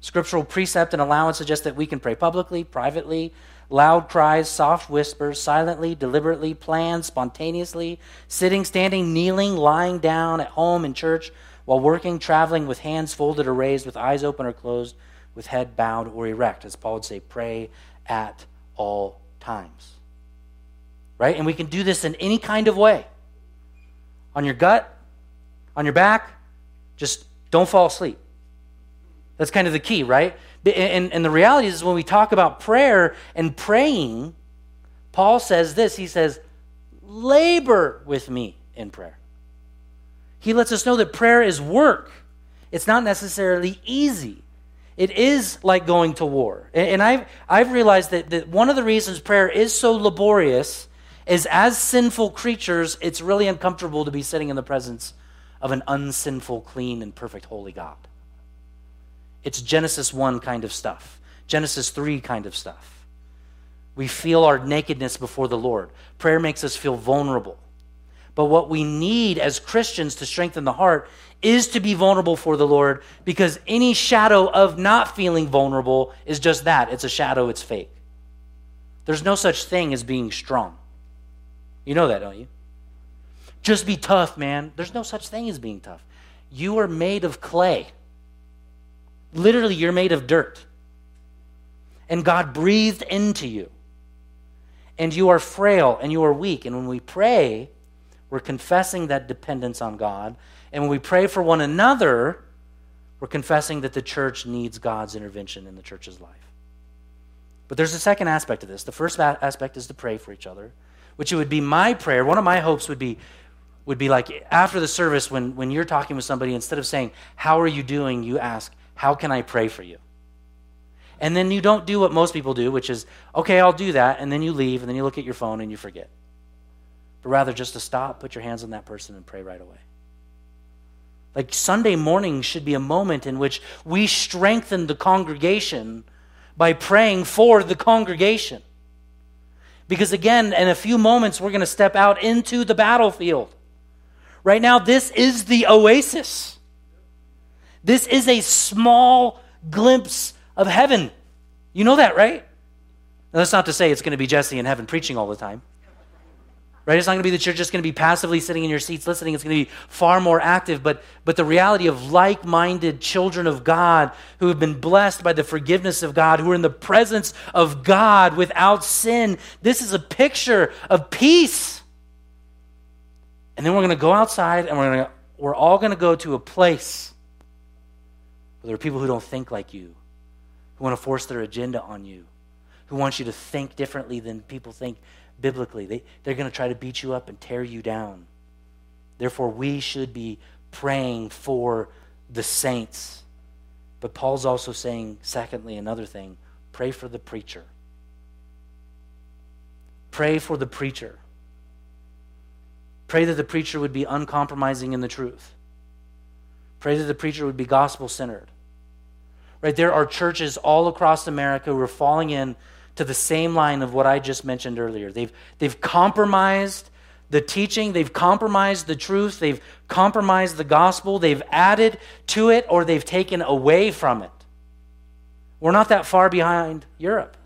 Scriptural precept and allowance suggest that we can pray publicly, privately, loud cries, soft whispers, silently, deliberately, planned, spontaneously, sitting, standing, kneeling, lying down, at home, in church, while working, traveling, with hands folded or raised, with eyes open or closed, with head bowed or erect. As Paul would say, pray at all times. Right? And we can do this in any kind of way. On your gut, on your back, just don't fall asleep. That's kind of the key, right? And, and the reality is, when we talk about prayer and praying, Paul says this He says, labor with me in prayer. He lets us know that prayer is work, it's not necessarily easy. It is like going to war. And I've, I've realized that, that one of the reasons prayer is so laborious is as sinful creatures, it's really uncomfortable to be sitting in the presence of an unsinful, clean, and perfect holy God. It's Genesis 1 kind of stuff, Genesis 3 kind of stuff. We feel our nakedness before the Lord. Prayer makes us feel vulnerable. But what we need as Christians to strengthen the heart is to be vulnerable for the Lord because any shadow of not feeling vulnerable is just that it's a shadow, it's fake. There's no such thing as being strong. You know that, don't you? Just be tough, man. There's no such thing as being tough. You are made of clay. Literally, you're made of dirt. And God breathed into you. And you are frail and you are weak. And when we pray, we're confessing that dependence on God. And when we pray for one another, we're confessing that the church needs God's intervention in the church's life. But there's a second aspect of this. The first aspect is to pray for each other, which it would be my prayer. One of my hopes would be would be like after the service when, when you're talking with somebody, instead of saying, How are you doing? you ask, How can I pray for you? And then you don't do what most people do, which is, Okay, I'll do that. And then you leave, and then you look at your phone and you forget. But rather just to stop, put your hands on that person, and pray right away. Like Sunday morning should be a moment in which we strengthen the congregation by praying for the congregation. Because again, in a few moments, we're going to step out into the battlefield. Right now, this is the oasis. This is a small glimpse of heaven. You know that, right? Now, that's not to say it's going to be Jesse in heaven preaching all the time. Right? It's not going to be that you're just going to be passively sitting in your seats listening. It's going to be far more active. But, but the reality of like minded children of God who have been blessed by the forgiveness of God, who are in the presence of God without sin, this is a picture of peace. And then we're going to go outside and we're, going to, we're all going to go to a place where there are people who don't think like you, who want to force their agenda on you, who want you to think differently than people think biblically. They, they're going to try to beat you up and tear you down. Therefore, we should be praying for the saints. But Paul's also saying, secondly, another thing pray for the preacher. Pray for the preacher. Pray that the preacher would be uncompromising in the truth. Pray that the preacher would be gospel centered. Right? There are churches all across America who are falling in to the same line of what I just mentioned earlier. They've, they've compromised the teaching, they've compromised the truth, they've compromised the gospel, they've added to it, or they've taken away from it. We're not that far behind Europe.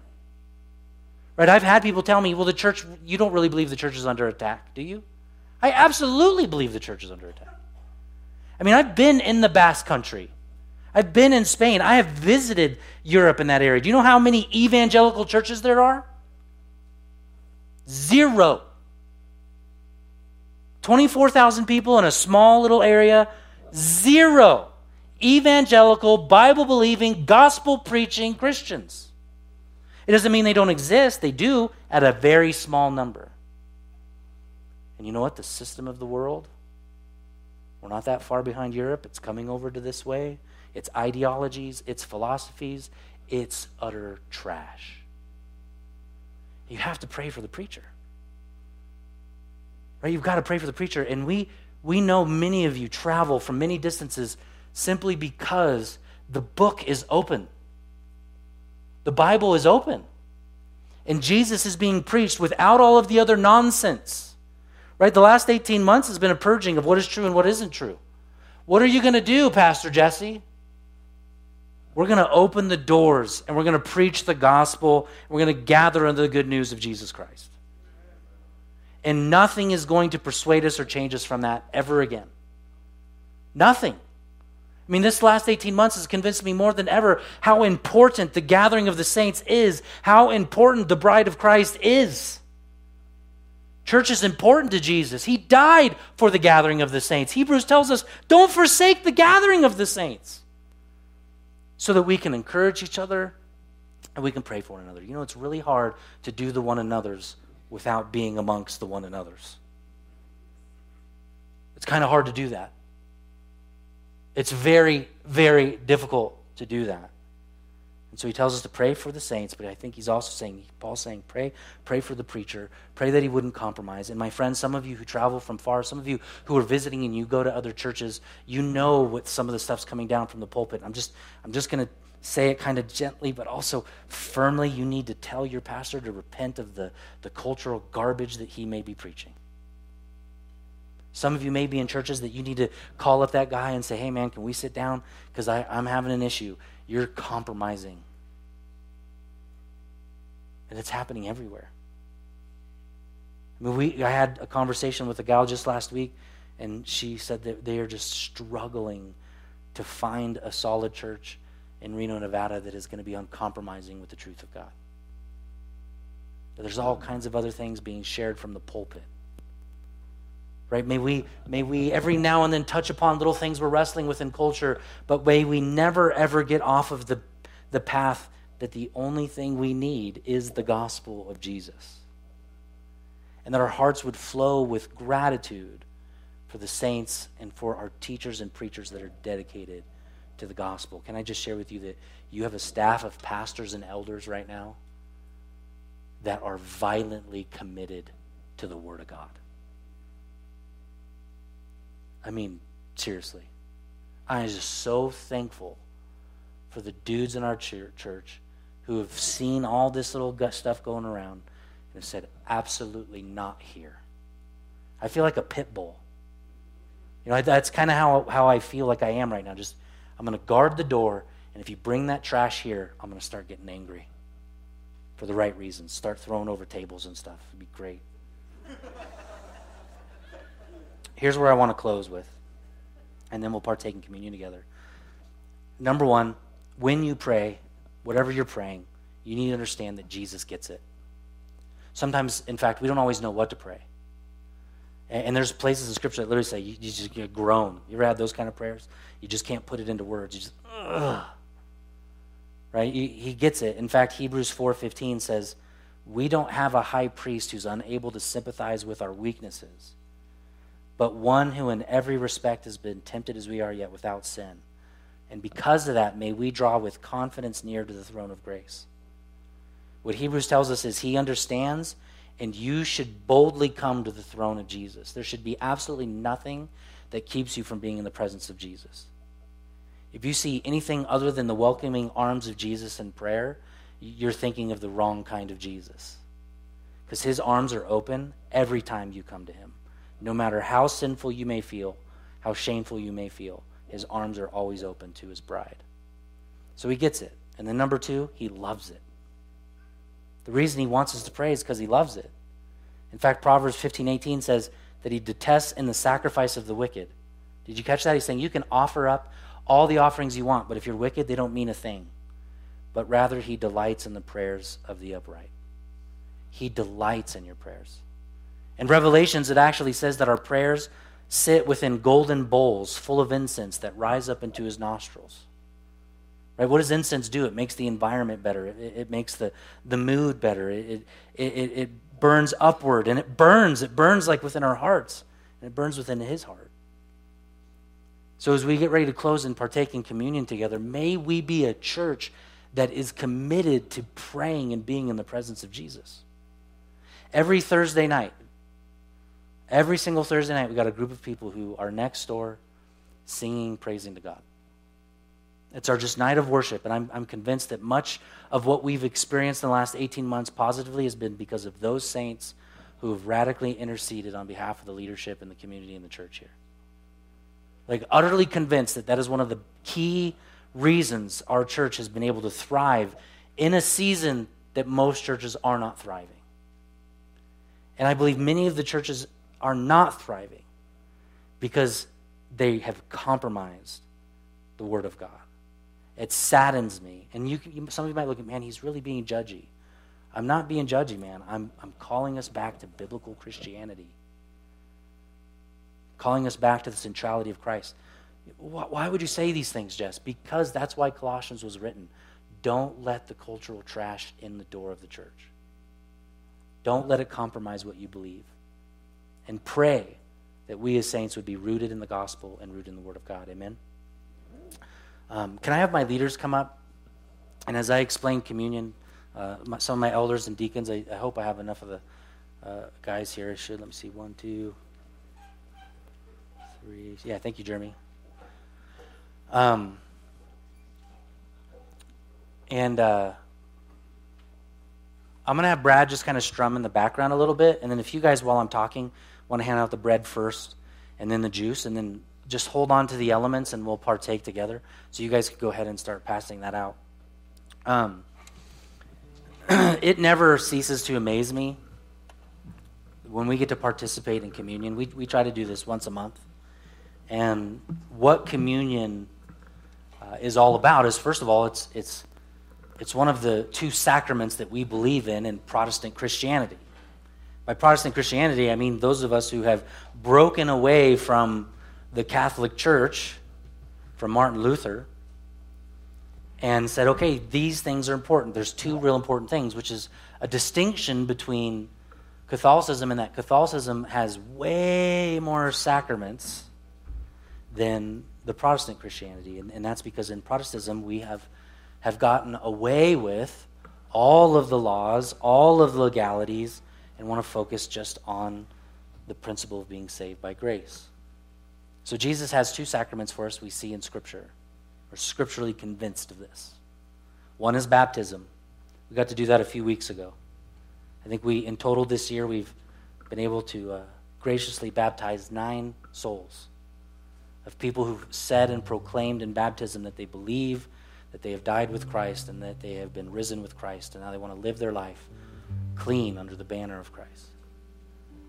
Right? I've had people tell me, well, the church, you don't really believe the church is under attack, do you? I absolutely believe the church is under attack. I mean, I've been in the Basque country. I've been in Spain. I have visited Europe in that area. Do you know how many evangelical churches there are? Zero. 24,000 people in a small little area. Zero evangelical, Bible believing, gospel preaching Christians. It doesn't mean they don't exist, they do at a very small number. And you know what? The system of the world, we're not that far behind Europe. It's coming over to this way. Its ideologies, its philosophies, it's utter trash. you have to pray for the preacher. Right? You've got to pray for the preacher. And we, we know many of you travel from many distances simply because the book is open. The Bible is open. And Jesus is being preached without all of the other nonsense. Right? The last 18 months has been a purging of what is true and what isn't true. What are you going to do, Pastor Jesse? We're going to open the doors and we're going to preach the gospel. We're going to gather under the good news of Jesus Christ. And nothing is going to persuade us or change us from that ever again. Nothing. I mean, this last 18 months has convinced me more than ever how important the gathering of the saints is, how important the bride of Christ is. Church is important to Jesus. He died for the gathering of the saints. Hebrews tells us don't forsake the gathering of the saints so that we can encourage each other and we can pray for one another. You know, it's really hard to do the one another's without being amongst the one another's. It's kind of hard to do that. It's very, very difficult to do that. And so he tells us to pray for the saints, but I think he's also saying, Paul's saying, pray, pray for the preacher, pray that he wouldn't compromise. And my friends, some of you who travel from far, some of you who are visiting and you go to other churches, you know what some of the stuff's coming down from the pulpit. I'm just, I'm just going to say it kind of gently, but also firmly. You need to tell your pastor to repent of the, the cultural garbage that he may be preaching. Some of you may be in churches that you need to call up that guy and say, hey, man, can we sit down? Because I'm having an issue you're compromising. And it's happening everywhere. I mean, we, I had a conversation with a gal just last week, and she said that they are just struggling to find a solid church in Reno, Nevada that is going to be uncompromising with the truth of God. There's all kinds of other things being shared from the pulpit. Right? May we, may we every now and then touch upon little things we're wrestling with in culture, but may we never ever get off of the, the path that the only thing we need is the gospel of Jesus. And that our hearts would flow with gratitude for the saints and for our teachers and preachers that are dedicated to the gospel. Can I just share with you that you have a staff of pastors and elders right now that are violently committed to the Word of God? I mean, seriously. I am just so thankful for the dudes in our church who have seen all this little stuff going around and have said, absolutely not here. I feel like a pit bull. You know, that's kind of how, how I feel like I am right now. Just, I'm going to guard the door, and if you bring that trash here, I'm going to start getting angry for the right reasons. Start throwing over tables and stuff. It'd be great. Here's where I want to close with, and then we'll partake in communion together. Number one, when you pray, whatever you're praying, you need to understand that Jesus gets it. Sometimes, in fact, we don't always know what to pray. And, there's places in Scripture that literally say you, just get groan. You ever had those kind of prayers? You just can't put it into words. You just, ugh. Right? He, he gets it. In fact, Hebrews 4.15 says, we don't have a high priest who's unable to sympathize with our weaknesses, but one who in every respect has been tempted as we are, yet without sin. And because of that, may we draw with confidence near to the throne of grace. What Hebrews tells us is he understands, and you should boldly come to the throne of Jesus. There should be absolutely nothing that keeps you from being in the presence of Jesus. If you see anything other than the welcoming arms of Jesus in prayer, you're thinking of the wrong kind of Jesus. Because his arms are open every time you come to him. No matter how sinful you may feel, how shameful you may feel, his arms are always open to his bride. So he gets it. And then number two, he loves it. The reason he wants us to pray is because he loves it. In fact, Proverbs 15 18 says that he detests in the sacrifice of the wicked. Did you catch that? He's saying you can offer up all the offerings you want, but if you're wicked, they don't mean a thing. But rather, he delights in the prayers of the upright. He delights in your prayers. In Revelations, it actually says that our prayers sit within golden bowls full of incense that rise up into his nostrils. Right? What does incense do? It makes the environment better. It, it makes the, the mood better. It, it, it, burns upward and it burns. It burns like within our hearts and it burns within his heart. So as we get ready to close and partake in communion together, may we be a church that is committed to praying and being in the presence of Jesus. Every Thursday night, every single Thursday night, we got a group of people who are next door singing, praising to God. It's our just night of worship, and I'm, I'm convinced that much of what we've experienced in the last 18 months positively has been because of those saints who have radically interceded on behalf of the leadership and the community and the church here. Like, utterly convinced that that is one of the key reasons our church has been able to thrive in a season that most churches are not thriving. And I believe many of the churches are not thriving because they have compromised the Word of God. It saddens me. And you, you, some of you might look at, man, he's really being judgy. I'm not being judgy, man. I'm, I'm calling us back to biblical Christianity, calling us back to the centrality of Christ. Why would you say these things, Jess? Because that's why Colossians was written. Don't let the cultural trash in the door of the church. Don't let it compromise what you believe. And pray that we as saints would be rooted in the gospel and rooted in the Word of God. Amen. Um, can I have my leaders come up? And as I explain communion, uh, my, some of my elders and deacons, I, I, hope I have enough of the uh, guys here. I should. Let me see. One, two, three. Yeah, thank you, Jeremy. Um, and uh, I'm going to have Brad just kind of strum in the background a little bit. And then if you guys, while I'm talking, want to hand out the bread first and then the juice, and then just hold on to the elements and we'll partake together. So you guys can go ahead and start passing that out. Um, [clears throat] it never ceases to amaze me when we get to participate in communion. We, we try to do this once a month. And what communion uh, is all about is, first of all, it's, it's, it's one of the two sacraments that we believe in in Protestant Christianity. By Protestant Christianity, I mean those of us who have broken away from the Catholic Church from Martin Luther and said, okay, these things are important. There's two real important things, which is a distinction between Catholicism and that Catholicism has way more sacraments than the Protestant Christianity. And, and that's because in Protestantism, we have, have gotten away with all of the laws, all of the legalities, and want to focus just on the principle of being saved by grace. So Jesus has two sacraments for us we see in Scripture. We're scripturally convinced of this. One is baptism. We got to do that a few weeks ago. I think we, in total this year, we've been able to uh, graciously baptize nine souls of people who've said and proclaimed in baptism that they believe that they have died with Christ and that they have been risen with Christ, and now they want to live their life clean under the banner of Christ.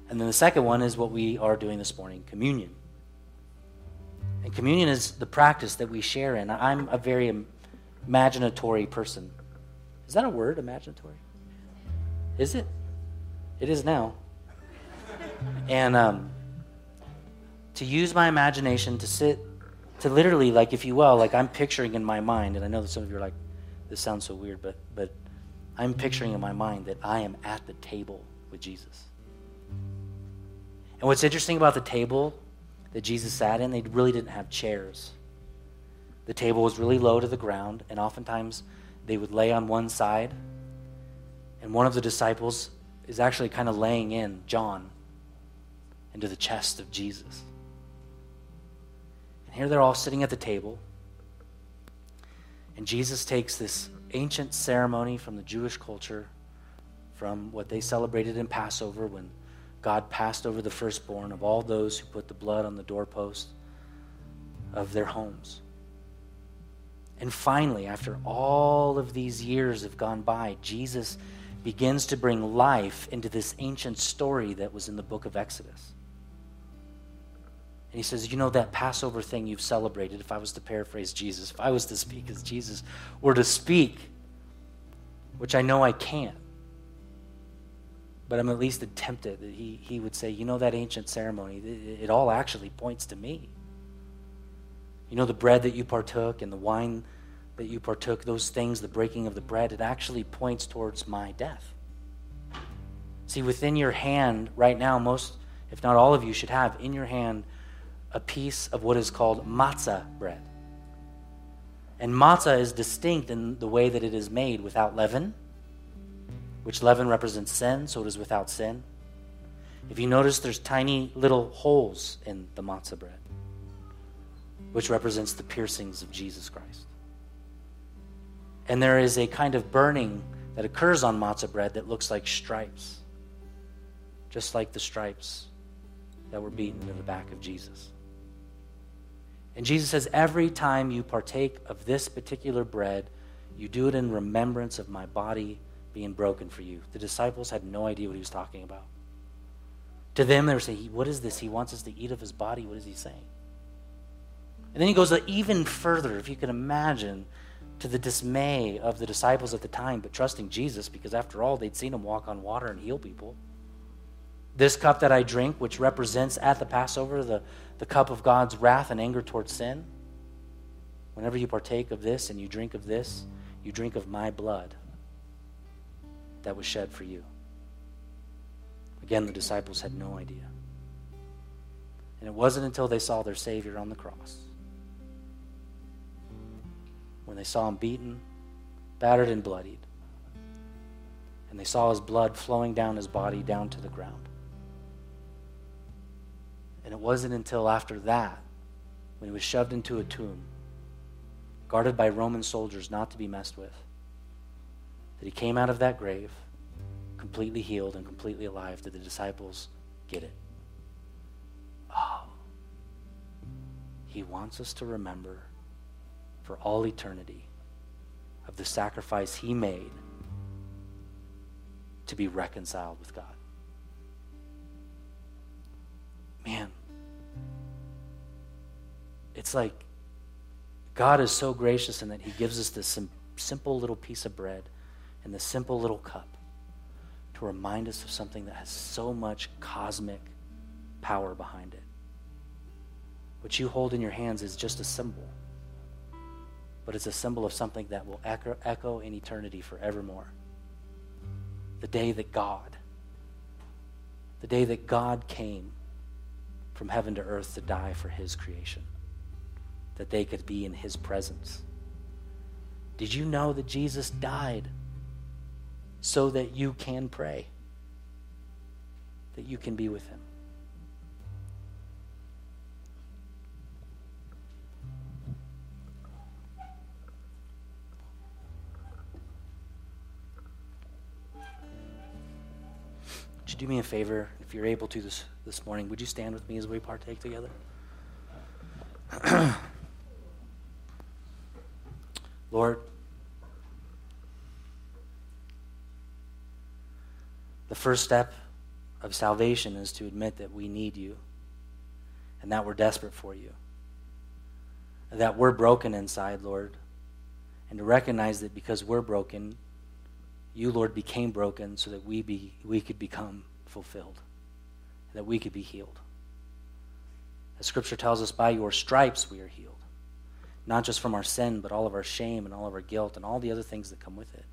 And then the second one is what we are doing this morning communion. And communion is the practice that we share in. I'm a very imaginatory person. Is that a word, imaginatory? Is it? It is now. And um, to use my imagination to sit, to literally, like, if you will, like I'm picturing in my mind, and I know that some of you are like, this sounds so weird, but, but I'm picturing in my mind that I am at the table with Jesus. And what's interesting about the table that Jesus sat in, they really didn't have chairs. The table was really low to the ground, and oftentimes they would lay on one side, and one of the disciples is actually kind of laying in John into the chest of Jesus. And here they're all sitting at the table, and Jesus takes this ancient ceremony from the Jewish culture, from what they celebrated in Passover when God passed over the firstborn of all those who put the blood on the doorpost of their homes. And finally, after all of these years have gone by, Jesus begins to bring life into this ancient story that was in the book of Exodus. And he says, You know, that Passover thing you've celebrated, if I was to paraphrase Jesus, if I was to speak as Jesus were to speak, which I know I can't, but I'm at least tempted that he, he would say, you know, that ancient ceremony, it, it all actually points to me. You know, the bread that you partook and the wine that you partook, those things, the breaking of the bread, it actually points towards my death. See, within your hand right now, most, if not all of you, should have in your hand a piece of what is called matzah bread. And matzah is distinct in the way that it is made without leaven which leaven represents sin, so it is without sin. If you notice, there's tiny little holes in the matzah bread, which represents the piercings of Jesus Christ. And there is a kind of burning that occurs on matzah bread that looks like stripes, just like the stripes that were beaten into the back of Jesus. And Jesus says, Every time you partake of this particular bread, you do it in remembrance of my body being broken for you. The disciples had no idea what he was talking about. To them, they were saying, What is this? He wants us to eat of his body. What is he saying? And then he goes even further, if you can imagine, to the dismay of the disciples at the time, but trusting Jesus because, after all, they'd seen him walk on water and heal people. This cup that I drink, which represents at the Passover the, the cup of God's wrath and anger towards sin, whenever you partake of this and you drink of this, you drink of my blood that was shed for you. Again, the disciples had no idea. And it wasn't until they saw their Savior on the cross, when they saw him beaten, battered, and bloodied, and they saw his blood flowing down his body down to the ground. And it wasn't until after that, when he was shoved into a tomb, guarded by Roman soldiers not to be messed with, that he came out of that grave completely healed and completely alive. Did the disciples get it? Oh. He wants us to remember for all eternity of the sacrifice he made to be reconciled with God. Man, it's like God is so gracious in that he gives us this sim- simple little piece of bread and this simple little cup to remind us of something that has so much cosmic power behind it. What you hold in your hands is just a symbol, but it's a symbol of something that will echo, echo in eternity forevermore. The day that God, the day that God came from heaven to earth to die for his creation, that they could be in his presence. Did you know that Jesus died? so that you can pray, that you can be with Him. Would you do me a favor, you're able to this, this morning? Would you stand with me as we partake together? [clears throat] Lord, The first step of salvation is to admit that we need you and that we're desperate for you. That we're broken inside, Lord. And to recognize that because we're broken, you, Lord, became broken so that we, be, we could become fulfilled, that we could be healed. As Scripture tells us, by your stripes we are healed. Not just from our sin, but all of our shame and all of our guilt and all the other things that come with it.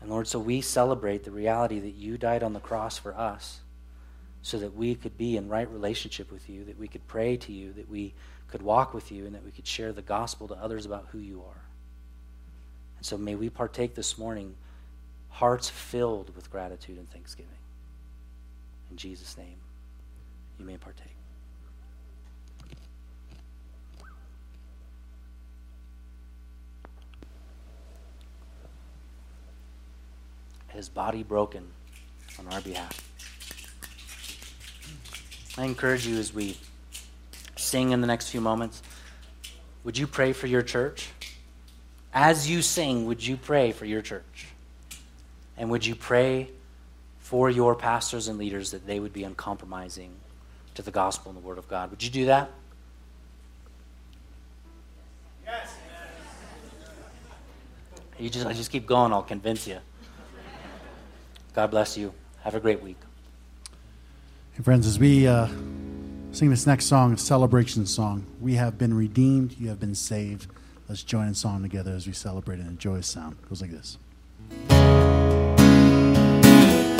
And Lord, so we celebrate the reality that you died on the cross for us so that we could be in right relationship with you, that we could pray to you, that we could walk with you, and that we could share the gospel to others about who you are. And so may we partake this morning, hearts filled with gratitude and thanksgiving. In Jesus' name, you may partake. his body broken on our behalf. I encourage you as we sing in the next few moments, would you pray for your church? As you sing, would you pray for your church? And would you pray for your pastors and leaders that they would be uncompromising to the gospel and the word of God? Would you do that? Yes. You just, I just keep going, I'll convince you. God bless you. Have a great week. Hey, friends, as we uh, sing this next song, a celebration song, we have been redeemed, you have been saved. Let's join in song together as we celebrate and enjoy sound. It goes like this.